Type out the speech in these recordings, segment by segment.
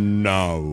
now.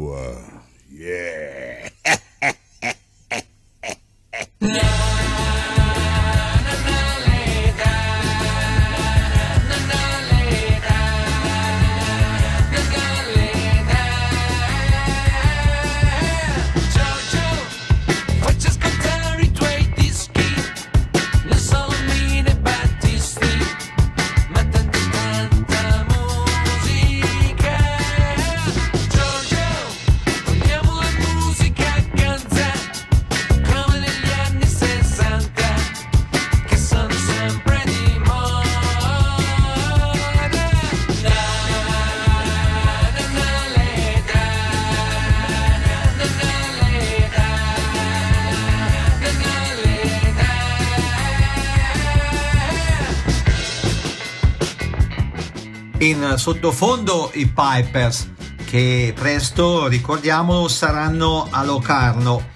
sottofondo i Pipers, che presto, ricordiamolo, saranno a Locarno.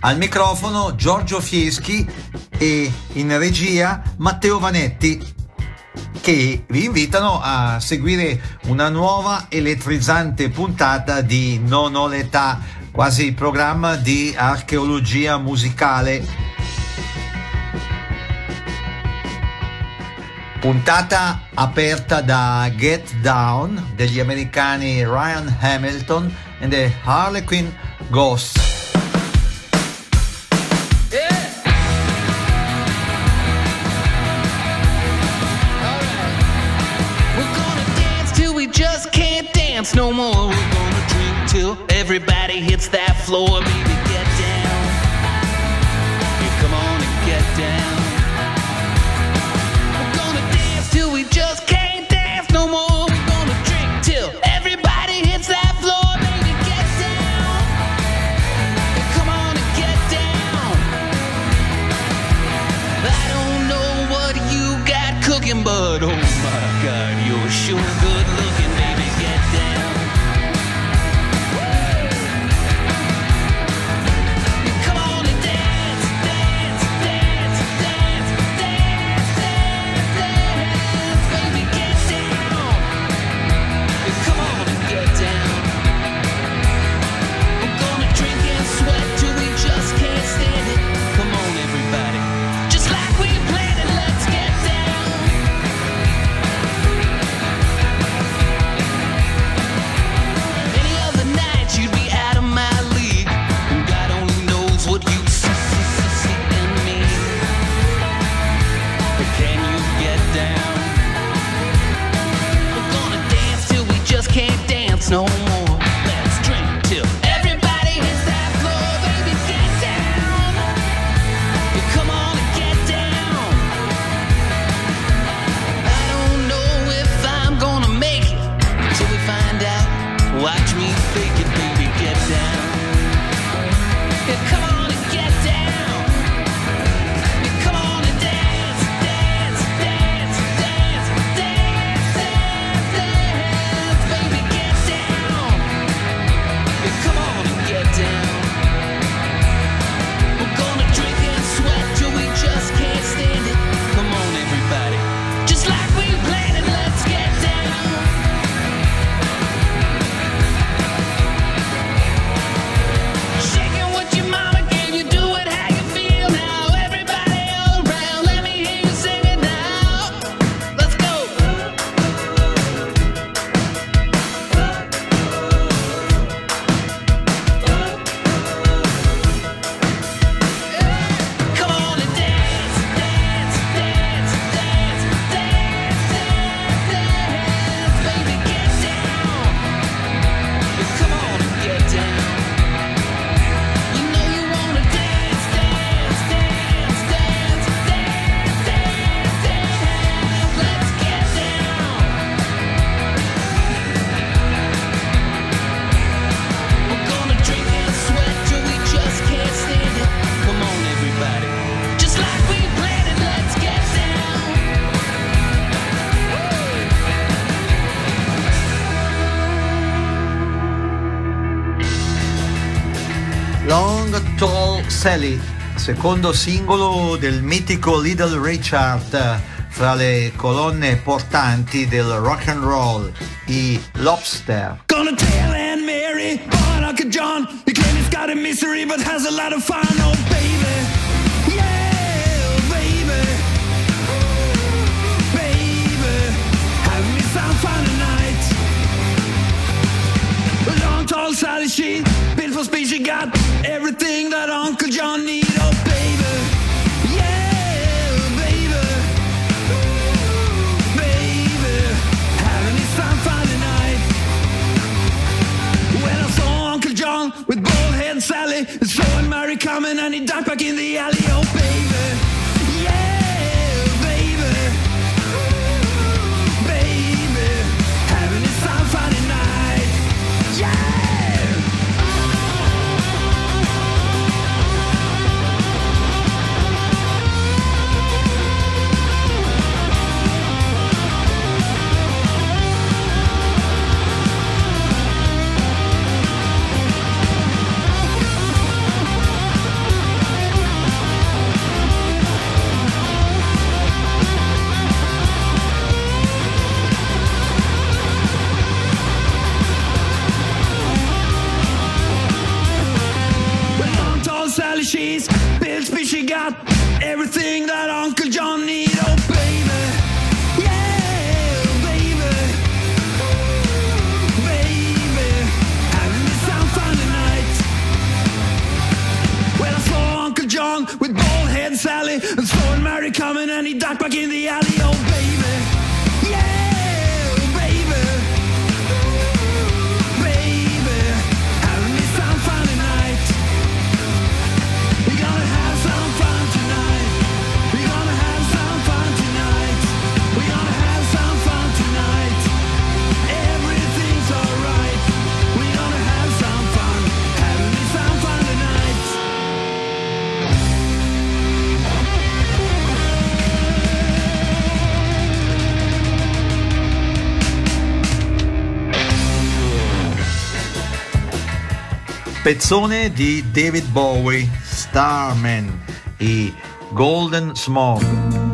Al microfono Giorgio Fieschi e in regia Matteo Vanetti che vi invitano a seguire una nuova elettrizzante puntata di Non ho l'età, quasi programma di archeologia musicale Puntata aperta da Get Down degli americani Ryan Hamilton e the Harlequin Ghost. no more. We're gonna drink till everybody hits that floor, baby. Get down. Yeah, come on and get down. Sally, secondo singolo del mitico Little Richard fra le colonne portanti del rock and roll, i Lobster. Gonna tell Anne Mary, born Uncle John, he claims he's got a misery but has a lot of fun. Oh, Pezzone di David Bowie, Starman, i Golden Smog.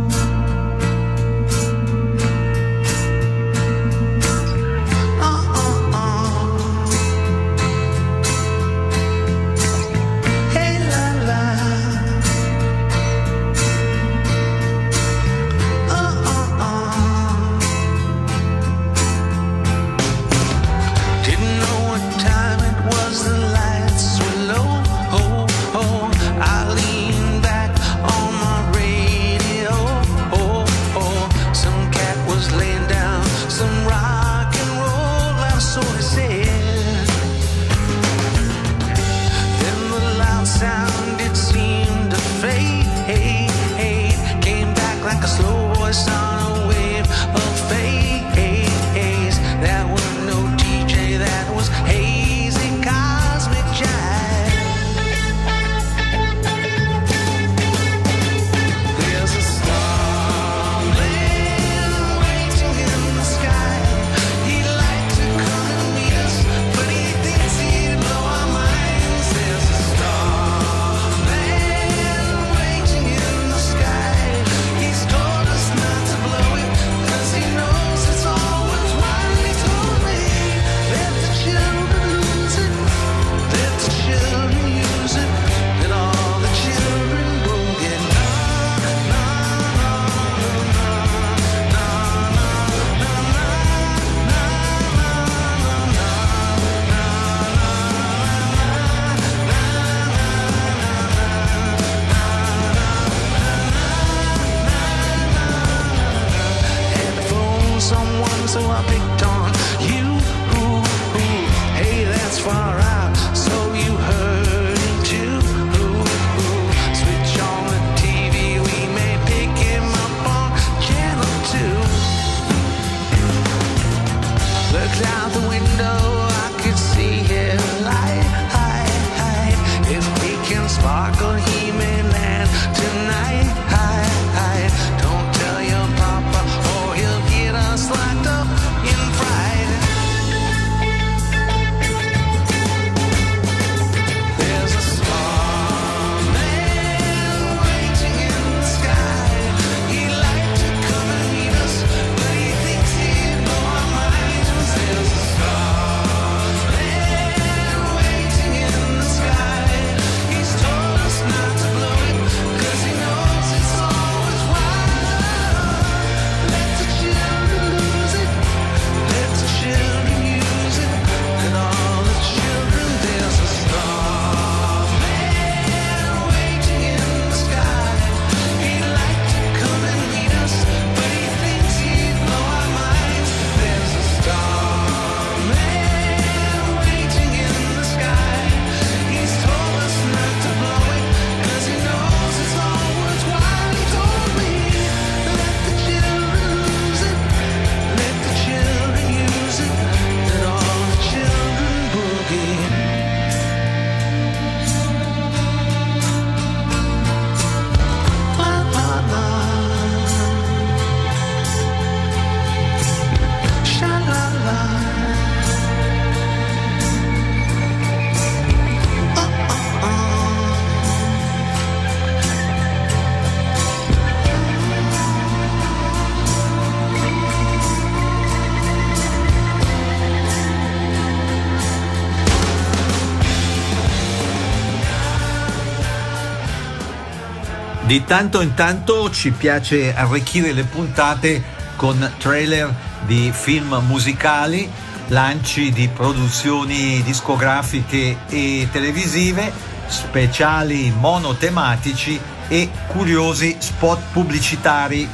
Di tanto in tanto ci piace arricchire le puntate con trailer di film musicali, lanci di produzioni discografiche e televisive, speciali monotematici e curiosi spot pubblicitari.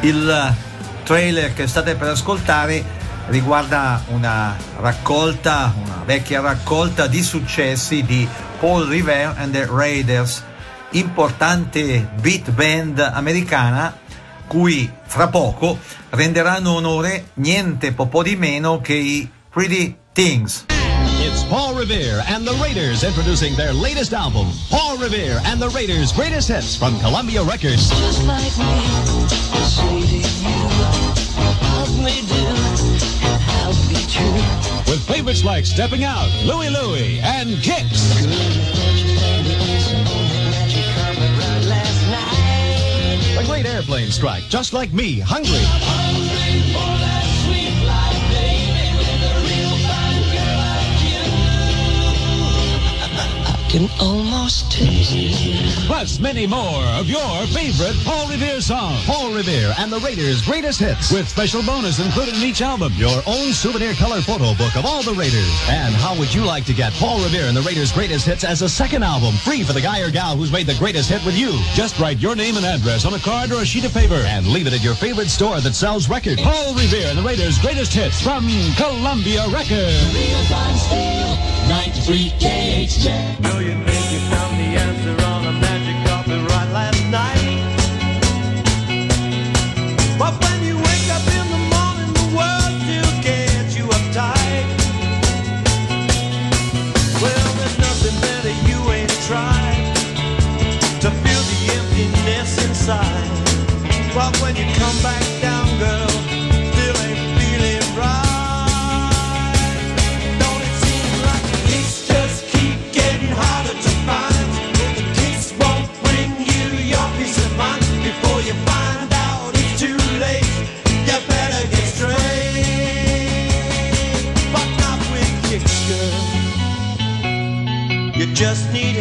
Il trailer che state per ascoltare riguarda una raccolta, una vecchia raccolta di successi di Paul Revere and the Raiders, importante beat band americana cui fra poco renderanno onore niente po' di meno che i Pretty Things. It's Paul Revere and the Raiders introducing their latest album, Paul Revere and the Raiders' Greatest Hits from Columbia Records. just like me. Say to you, love me do, and I'll be true. With favorites like Stepping Out, Louie Louie, and Kicks. Airplane Strike, Just Like Me, Hungry. Can almost taste it. Plus many more of your favorite Paul Revere songs. Paul Revere and the Raiders' Greatest Hits. With special bonus included in each album. Your own souvenir color photo book of all the Raiders. And how would you like to get Paul Revere and the Raiders' Greatest Hits as a second album, free for the guy or gal who's made the greatest hit with you? Just write your name and address on a card or a sheet of paper and leave it at your favorite store that sells records. Paul Revere and the Raiders' Greatest Hits from Columbia Records. Know you think you found the answer on just need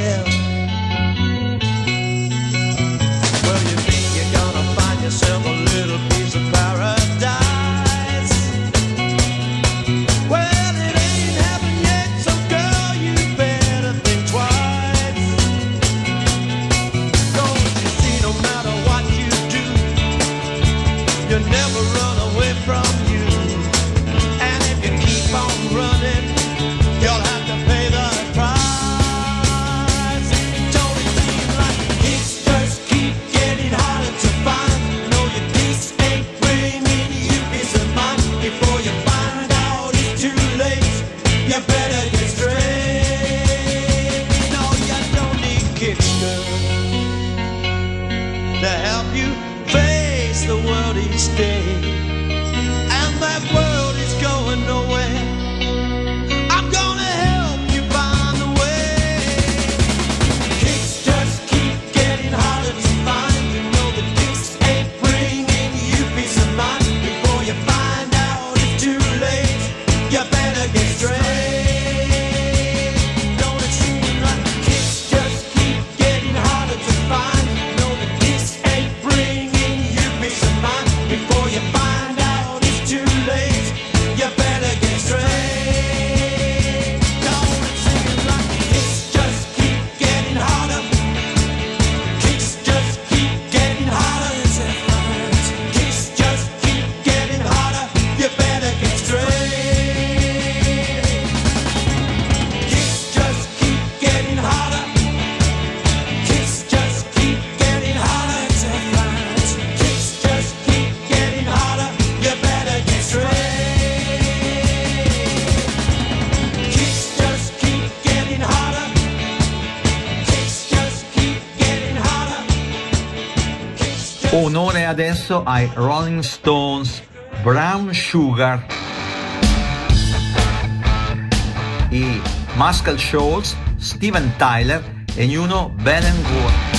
adesso ai Rolling Stones Brown Sugar. I Muscle Shoals, Steven Tyler e Nuno Belencourt.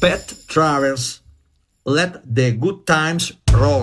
Pet Travers, let the good times roll.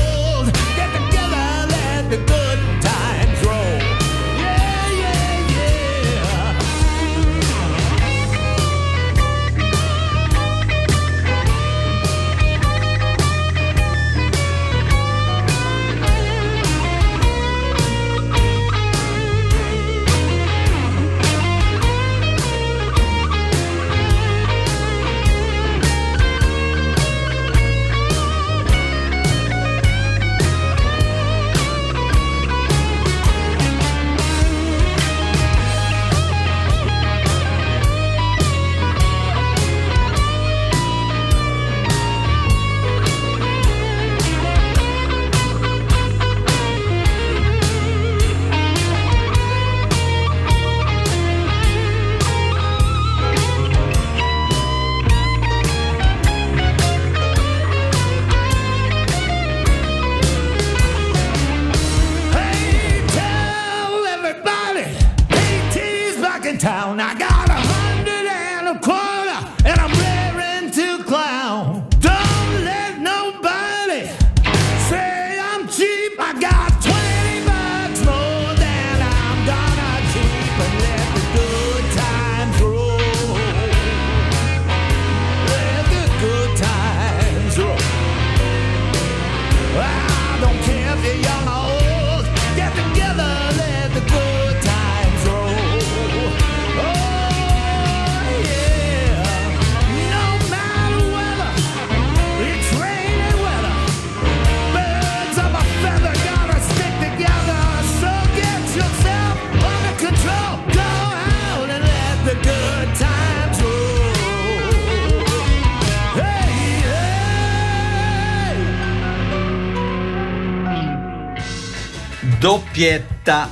doppietta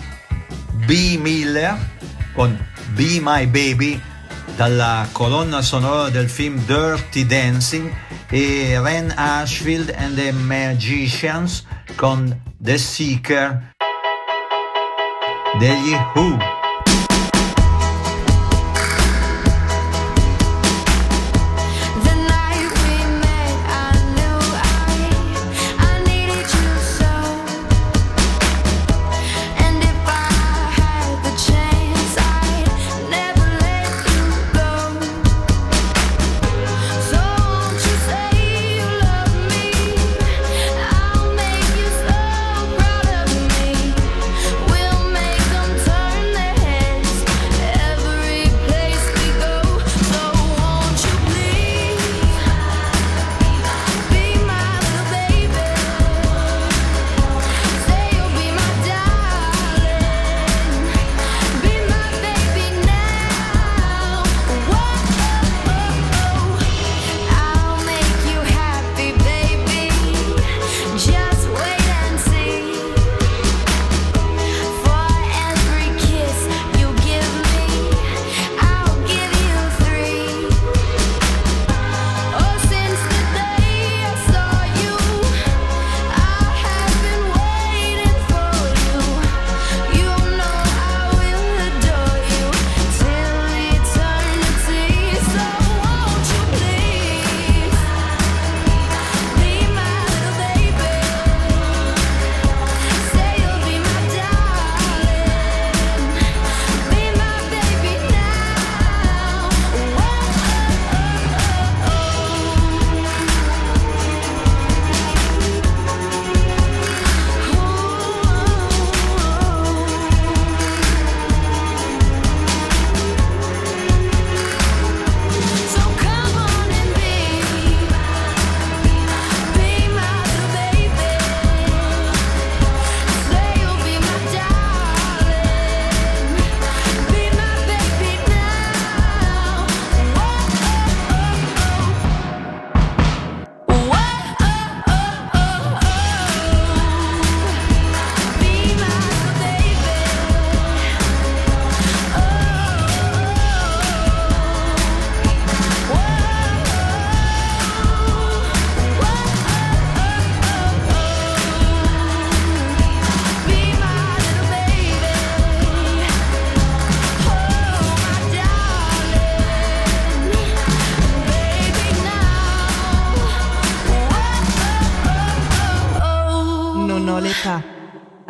B. Miller con Be My Baby dalla colonna sonora del film Dirty Dancing e Ren Ashfield and the Magicians con The Seeker degli Who.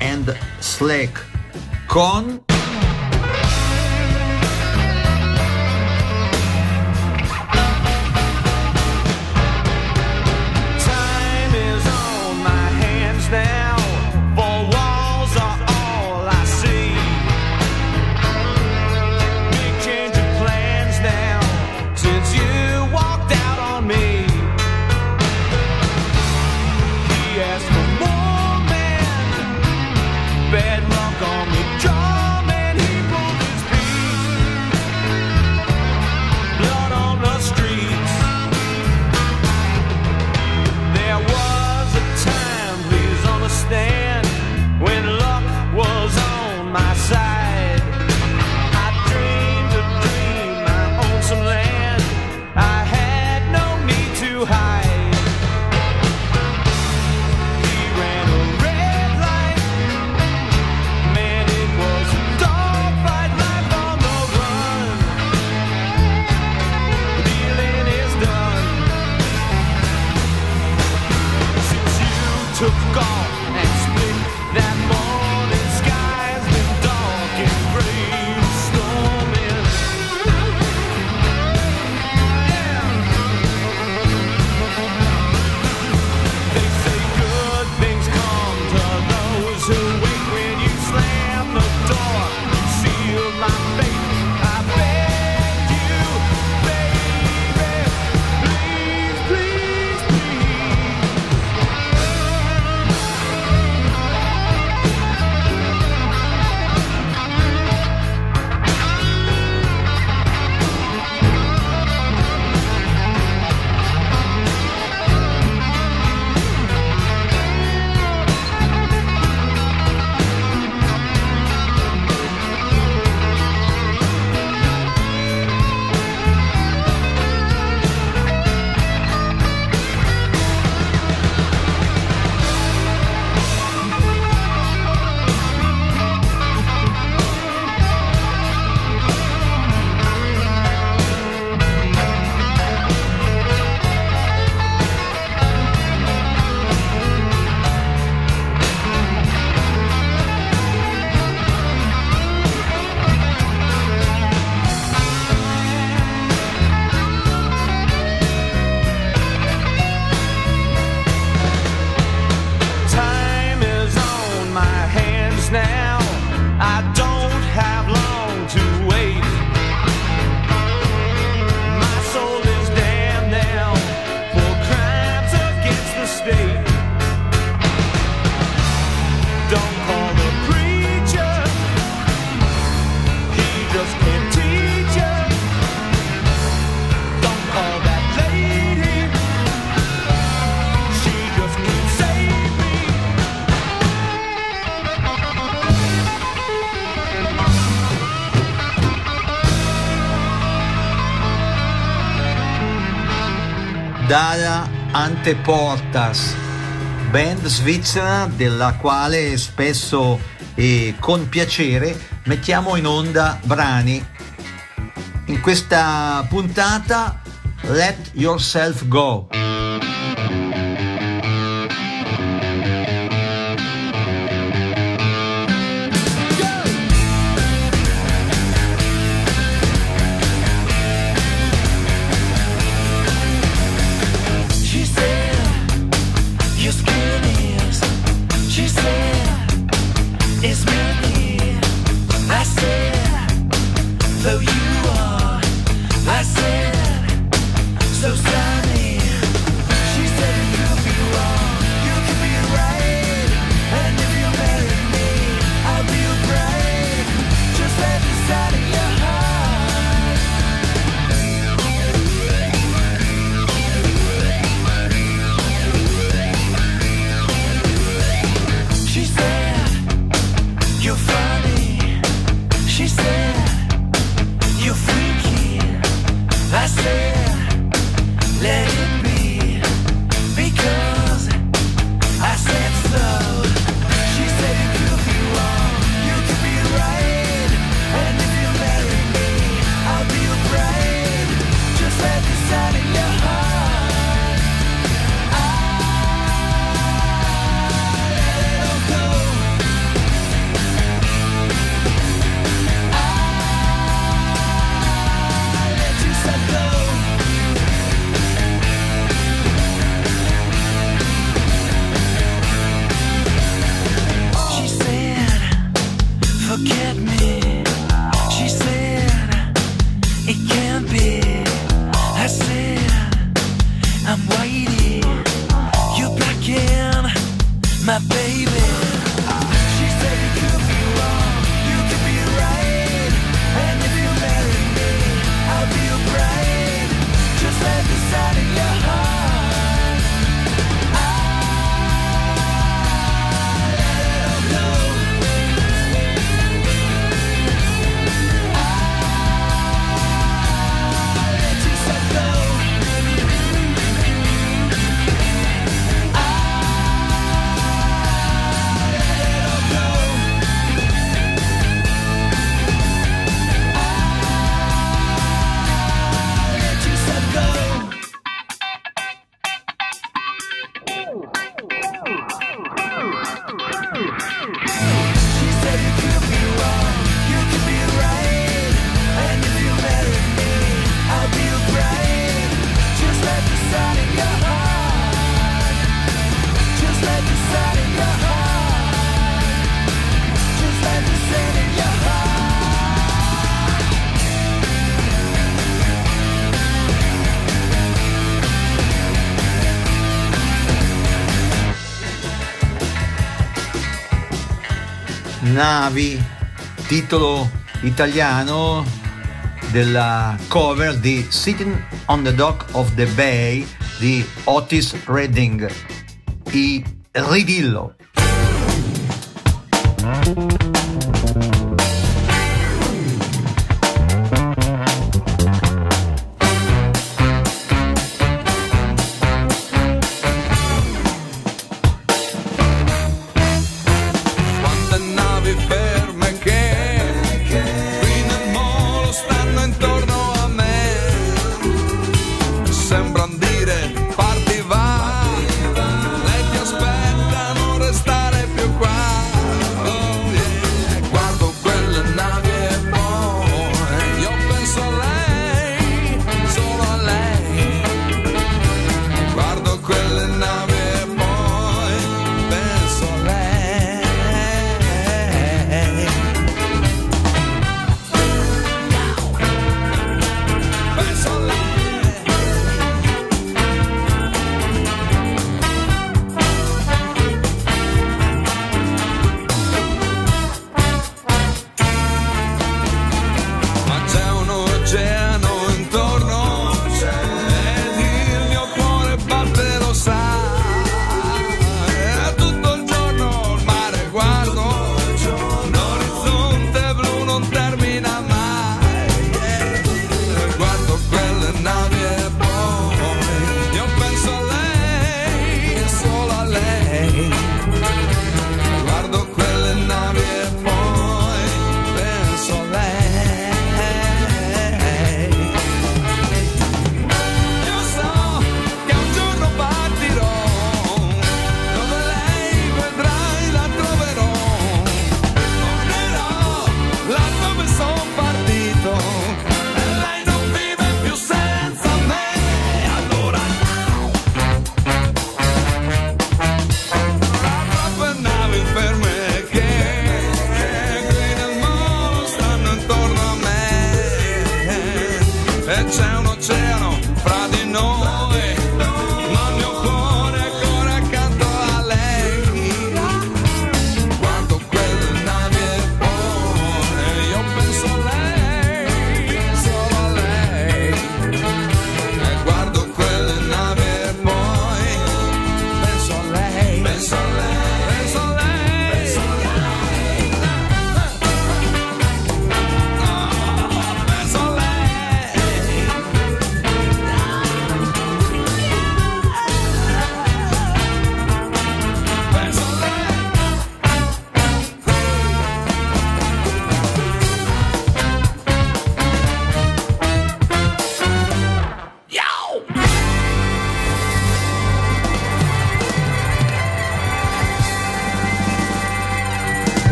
And Slack. Con Monte Portas, band svizzera della quale spesso e con piacere mettiamo in onda brani. In questa puntata Let Yourself Go. Navi, titolo italiano della cover di Sitting on the Dock of the Bay di Otis Redding. I ridillo.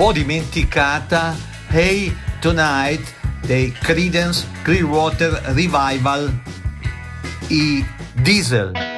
Po' dimenticata Hey Tonight dei Credence Clearwater Revival, i Diesel.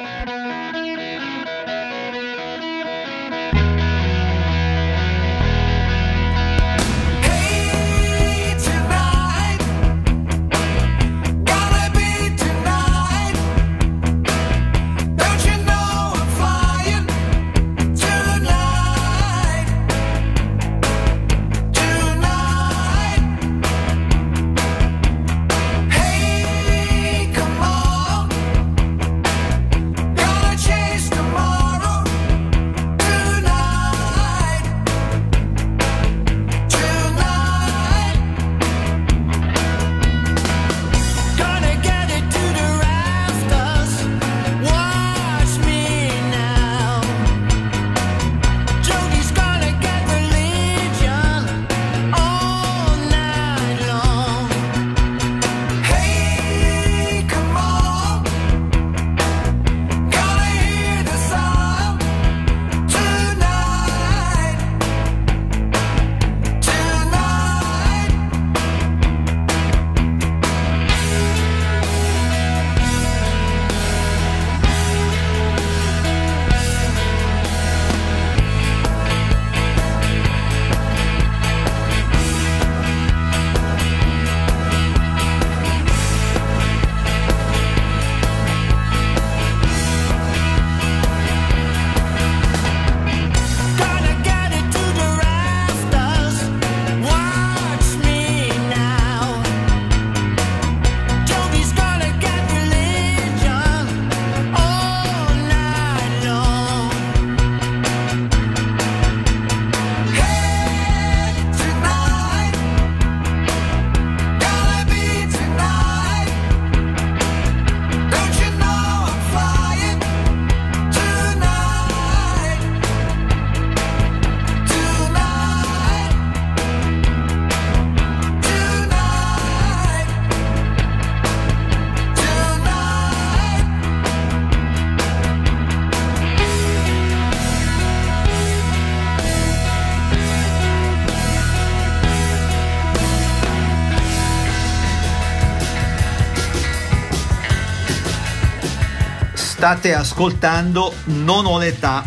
State ascoltando Non ho l'età.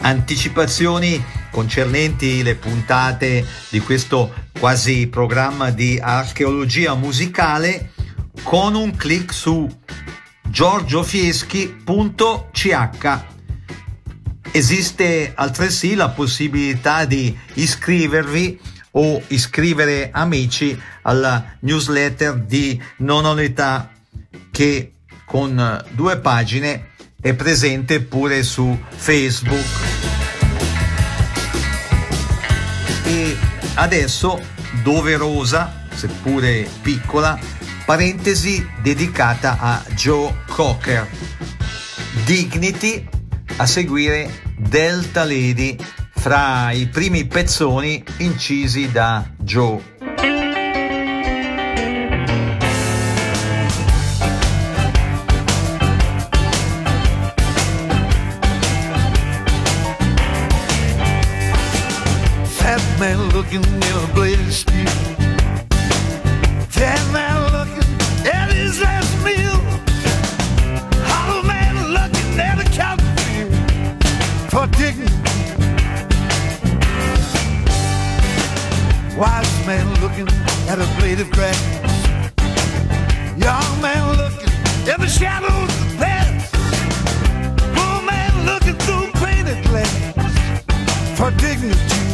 Anticipazioni concernenti le puntate di questo quasi programma di archeologia musicale con un clic su giorgiofieschi.ch. Esiste altresì la possibilità di iscrivervi o iscrivere amici alla newsletter di Non ho l'età che con due pagine è presente pure su Facebook. E adesso doverosa, seppure piccola, parentesi dedicata a Joe Cocker. Dignity a seguire Delta Lady fra i primi pezzoni incisi da Joe. looking never blessed you. That man looking at his last meal. Hollow man looking at a cotton for digging. Wise man looking at a blade of grass. Young man looking in the shadows of the past. Poor man looking through painted glass for dignity.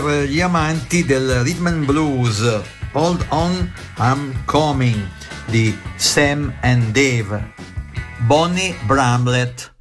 per gli amanti del rhythm and blues Hold On I'm Coming di Sam and Dave. Bonnie Bramlett.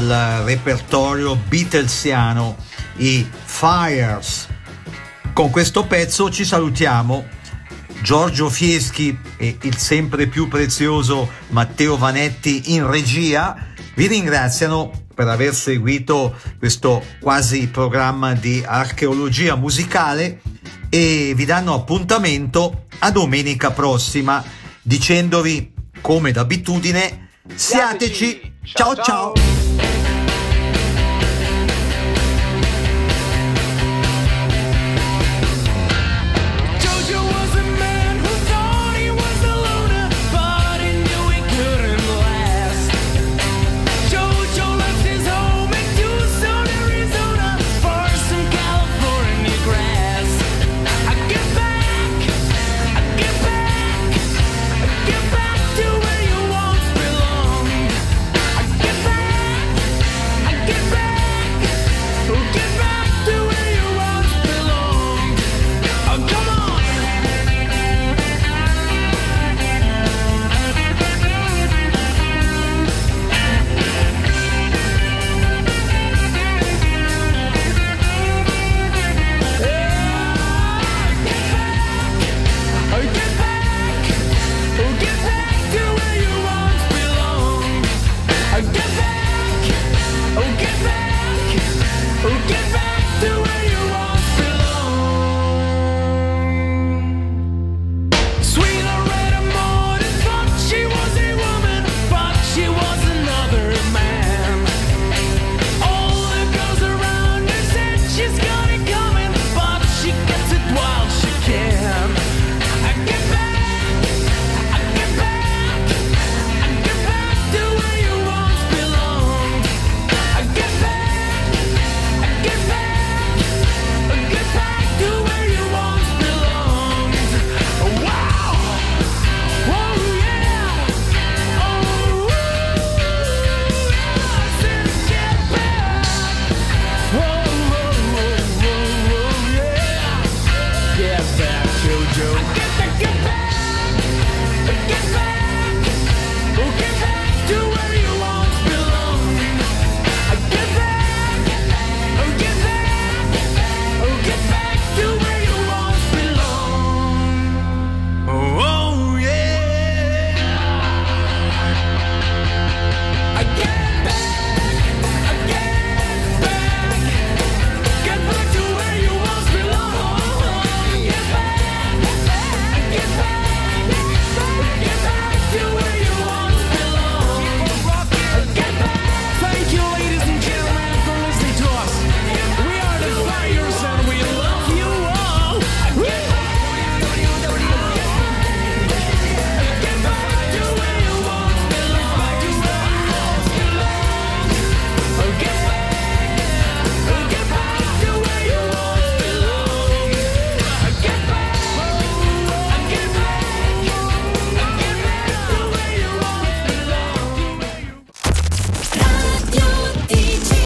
Dal repertorio Beatlesiano, i Fires. Con questo pezzo ci salutiamo. Giorgio Fieschi e il sempre più prezioso Matteo Vanetti in regia vi ringraziano per aver seguito questo quasi programma di archeologia musicale e vi danno appuntamento a domenica prossima dicendovi come d'abitudine siateci ciao ciao.